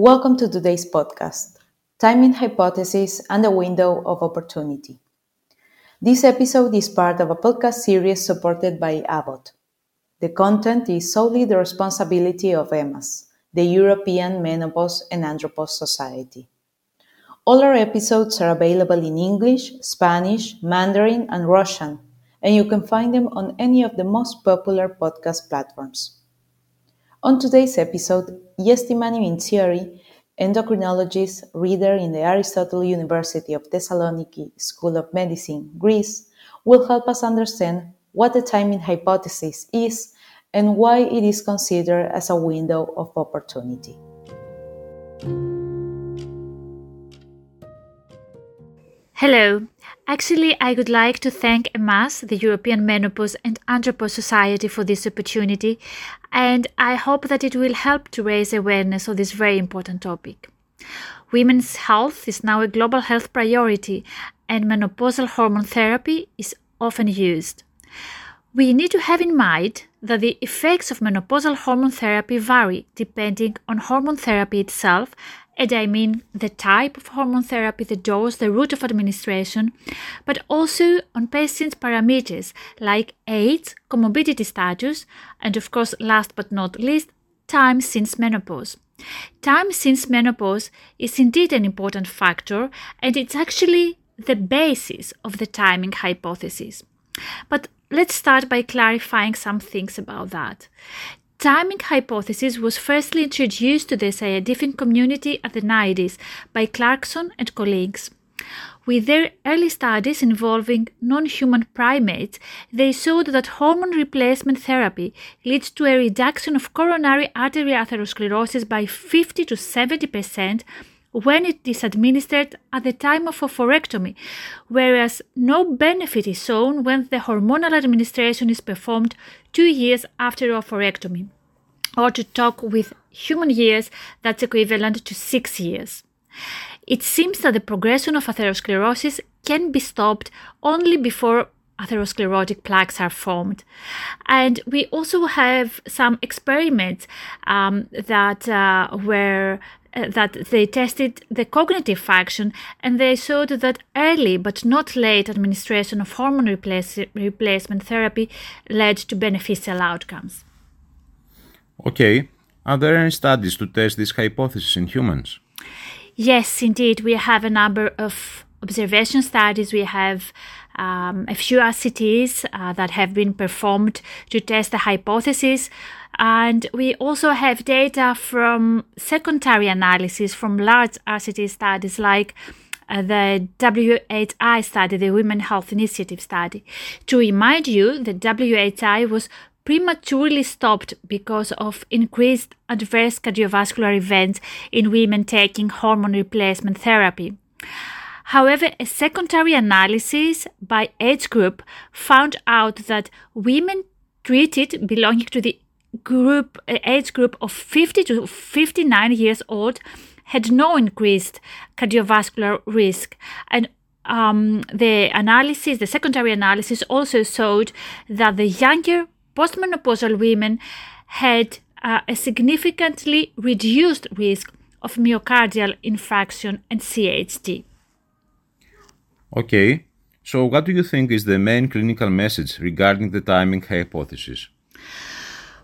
Welcome to today's podcast Timing Hypothesis and the Window of Opportunity. This episode is part of a podcast series supported by Abbott. The content is solely the responsibility of EMAS, the European Menopause and Andropause Society. All our episodes are available in English, Spanish, Mandarin, and Russian, and you can find them on any of the most popular podcast platforms. On today's episode, Gesthimani Mintziori, endocrinologist, reader in the Aristotle University of Thessaloniki School of Medicine, Greece, will help us understand what the timing hypothesis is and why it is considered as a window of opportunity. Hello. Actually, I would like to thank EMAS, the European Menopause and Andropause Society, for this opportunity, and I hope that it will help to raise awareness of this very important topic. Women's health is now a global health priority, and menopausal hormone therapy is often used. We need to have in mind that the effects of menopausal hormone therapy vary depending on hormone therapy itself and I mean the type of hormone therapy, the dose, the route of administration, but also on patient parameters like age, comorbidity status, and of course, last but not least, time since menopause. Time since menopause is indeed an important factor, and it's actually the basis of the timing hypothesis. But let's start by clarifying some things about that timing hypothesis was firstly introduced to the scientific community at the 90s by Clarkson and colleagues. With their early studies involving non human primates, they showed that hormone replacement therapy leads to a reduction of coronary artery atherosclerosis by 50 to 70 percent when it is administered at the time of oophorectomy, whereas no benefit is shown when the hormonal administration is performed two years after oophorectomy. Or to talk with human years, that's equivalent to six years. It seems that the progression of atherosclerosis can be stopped only before atherosclerotic plaques are formed. And we also have some experiments um, that uh, were that they tested the cognitive function and they showed that early but not late administration of hormone replace, replacement therapy led to beneficial outcomes. Okay. Are there any studies to test this hypothesis in humans? Yes, indeed. We have a number of observation studies. We have um, a few RCTs uh, that have been performed to test the hypothesis. And we also have data from secondary analysis from large RCT studies like uh, the WHI study, the Women Health Initiative study. To remind you, the WHI was prematurely stopped because of increased adverse cardiovascular events in women taking hormone replacement therapy. However, a secondary analysis by age group found out that women treated belonging to the group age group of 50 to 59 years old had no increased cardiovascular risk and um, the analysis, the secondary analysis also showed that the younger postmenopausal women had uh, a significantly reduced risk of myocardial infarction and CHD. Okay, so what do you think is the main clinical message regarding the timing hypothesis?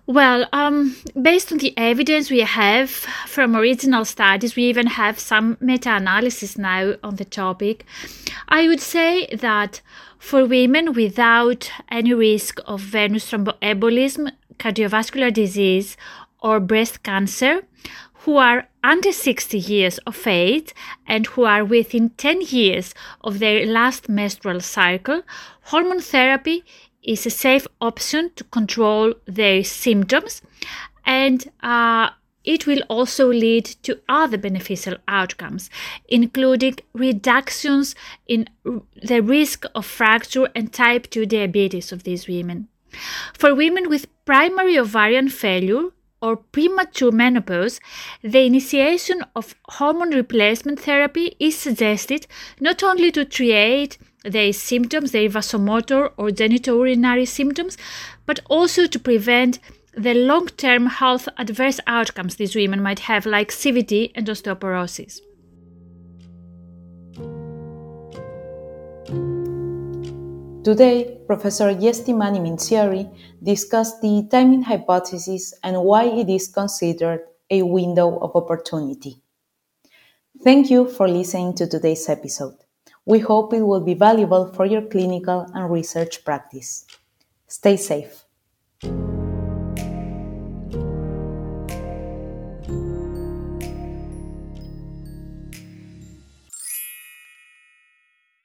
Well, um, based on the evidence we have from original studies, we even have some meta analysis now on the topic. I would say that for women without any risk of venous thromboembolism, cardiovascular disease, or breast cancer, who are under 60 years of age and who are within 10 years of their last menstrual cycle, hormone therapy is a safe option to control their symptoms and uh, it will also lead to other beneficial outcomes, including reductions in the risk of fracture and type 2 diabetes of these women. For women with primary ovarian failure or premature menopause, the initiation of hormone replacement therapy is suggested not only to treat their symptoms, their vasomotor or genitourinary symptoms, but also to prevent the long term health adverse outcomes these women might have, like CVD and osteoporosis. Today, Professor Gesthimani Mintziori discussed the timing hypothesis and why it is considered a window of opportunity. Thank you for listening to today's episode. We hope it will be valuable for your clinical and research practice. Stay safe.